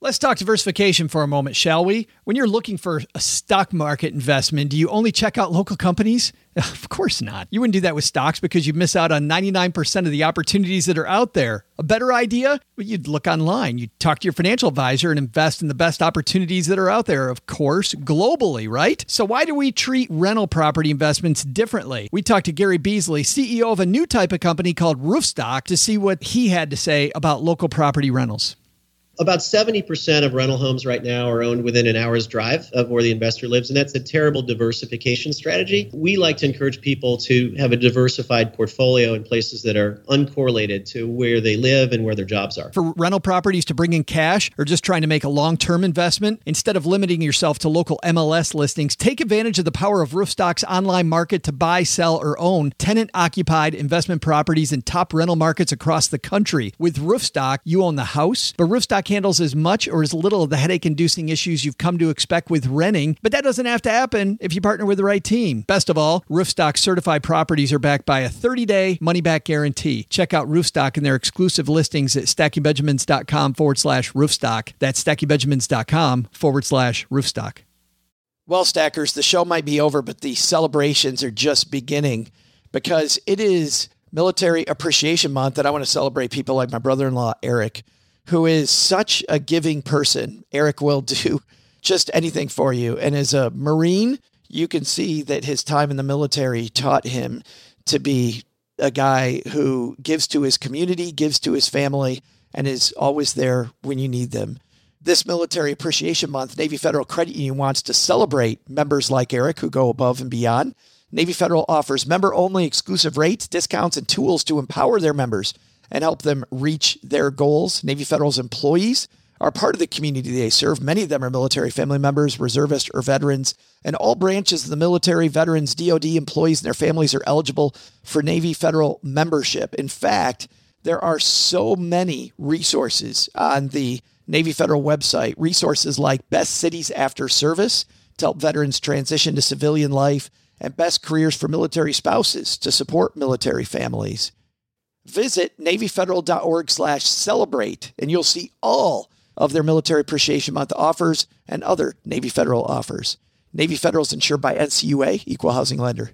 Let's talk diversification for a moment, shall we? When you're looking for a stock market investment, do you only check out local companies? Of course not. You wouldn't do that with stocks because you miss out on 99% of the opportunities that are out there. A better idea? Well, you'd look online, you'd talk to your financial advisor and invest in the best opportunities that are out there, of course, globally, right? So, why do we treat rental property investments differently? We talked to Gary Beasley, CEO of a new type of company called Roofstock, to see what he had to say about local property rentals about 70% of rental homes right now are owned within an hour's drive of where the investor lives, and that's a terrible diversification strategy. We like to encourage people to have a diversified portfolio in places that are uncorrelated to where they live and where their jobs are. For rental properties to bring in cash or just trying to make a long term investment, instead of limiting yourself to local MLS listings, take advantage of the power of Roofstock's online market to buy, sell, or own tenant occupied investment properties in top rental markets across the country. With Roofstock, you own the house, but Roofstock handles as much or as little of the headache inducing issues you've come to expect with renting, but that doesn't have to happen if you partner with the right team. Best of all, Roofstock certified properties are backed by a 30 day money back guarantee. Check out Roofstock and their exclusive listings at stackingbenjamins.com forward slash roofstock. That's stackingbenjamins.com forward slash roofstock. Well, Stackers, the show might be over, but the celebrations are just beginning because it is Military Appreciation Month, and I want to celebrate people like my brother in law, Eric who is such a giving person. Eric will do just anything for you. And as a Marine, you can see that his time in the military taught him to be a guy who gives to his community, gives to his family, and is always there when you need them. This Military Appreciation Month, Navy Federal Credit Union wants to celebrate members like Eric who go above and beyond. Navy Federal offers member only exclusive rates, discounts, and tools to empower their members and help them reach their goals. Navy Federal's employees are part of the community they serve. Many of them are military family members, reservists, or veterans. And all branches of the military, veterans, DoD employees, and their families are eligible for Navy Federal membership. In fact, there are so many resources on the Navy Federal website, resources like Best Cities After Service to help veterans transition to civilian life, and Best Careers for Military Spouses to support military families. Visit NavyFederal.org slash celebrate, and you'll see all of their Military Appreciation Month offers and other Navy Federal offers. Navy Federal is insured by NCUA, Equal Housing Lender.